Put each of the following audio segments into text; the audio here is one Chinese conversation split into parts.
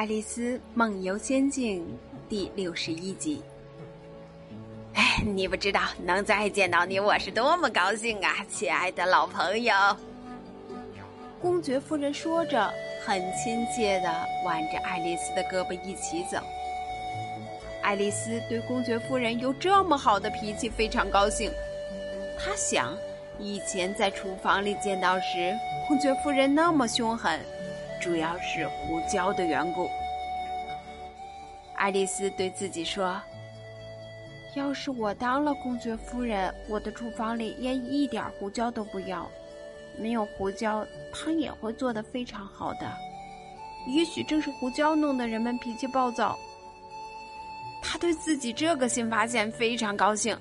爱丽丝梦游仙境第六十一集。哎，你不知道能再见到你，我是多么高兴啊，亲爱的老朋友！公爵夫人说着，很亲切的挽着爱丽丝的胳膊一起走。爱丽丝对公爵夫人有这么好的脾气非常高兴。她想，以前在厨房里见到时，公爵夫人那么凶狠。主要是胡椒的缘故。爱丽丝对自己说：“要是我当了公爵夫人，我的厨房里连一点胡椒都不要。没有胡椒，汤也会做得非常好的。也许正是胡椒弄得人们脾气暴躁。”她对自己这个新发现非常高兴，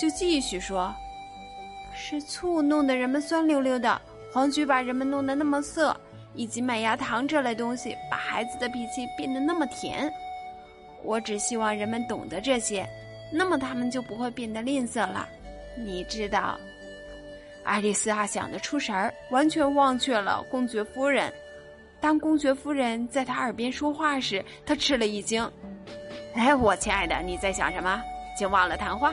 就继续说：“是醋弄得人们酸溜溜的，黄菊把人们弄得那么涩。”以及麦芽糖这类东西，把孩子的脾气变得那么甜。我只希望人们懂得这些，那么他们就不会变得吝啬了。你知道，爱丽丝啊想得出神儿，完全忘却了公爵夫人。当公爵夫人在她耳边说话时，她吃了一惊。哎，我亲爱的，你在想什么？竟忘了谈话。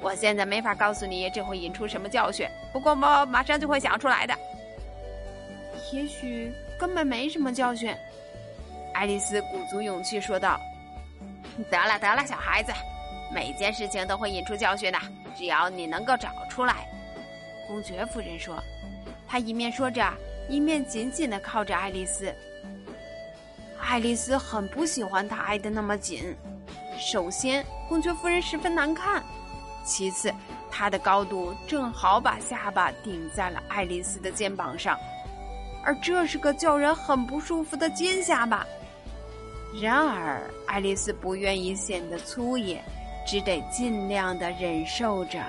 我现在没法告诉你这会引出什么教训，不过我马上就会想出来的。也许根本没什么教训，爱丽丝鼓足勇气说道：“得了得了，小孩子，每件事情都会引出教训的，只要你能够找出来。”公爵夫人说，她一面说着，一面紧紧的靠着爱丽丝。爱丽丝很不喜欢她挨得那么紧。首先，公爵夫人十分难看；其次，她的高度正好把下巴顶在了爱丽丝的肩膀上。而这是个叫人很不舒服的尖下巴。然而，爱丽丝不愿意显得粗野，只得尽量的忍受着。